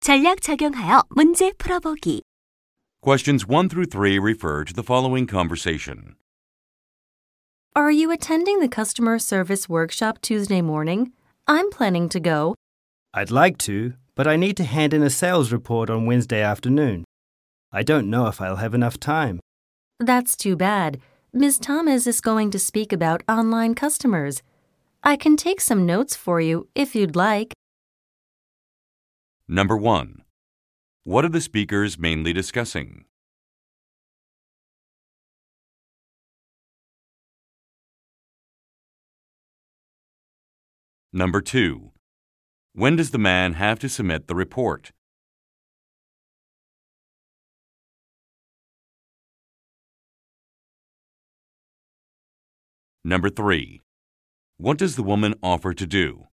전략 적용하여 문제 풀어보기. Questions 1 through 3 refer to the following conversation. Are you attending the customer service workshop Tuesday morning? I'm planning to go. I'd like to, but I need to hand in a sales report on Wednesday afternoon. I don't know if I'll have enough time. That's too bad. Ms. Thomas is going to speak about online customers. I can take some notes for you if you'd like. Number 1. What are the speakers mainly discussing? Number 2. When does the man have to submit the report? Number 3. What does the woman offer to do?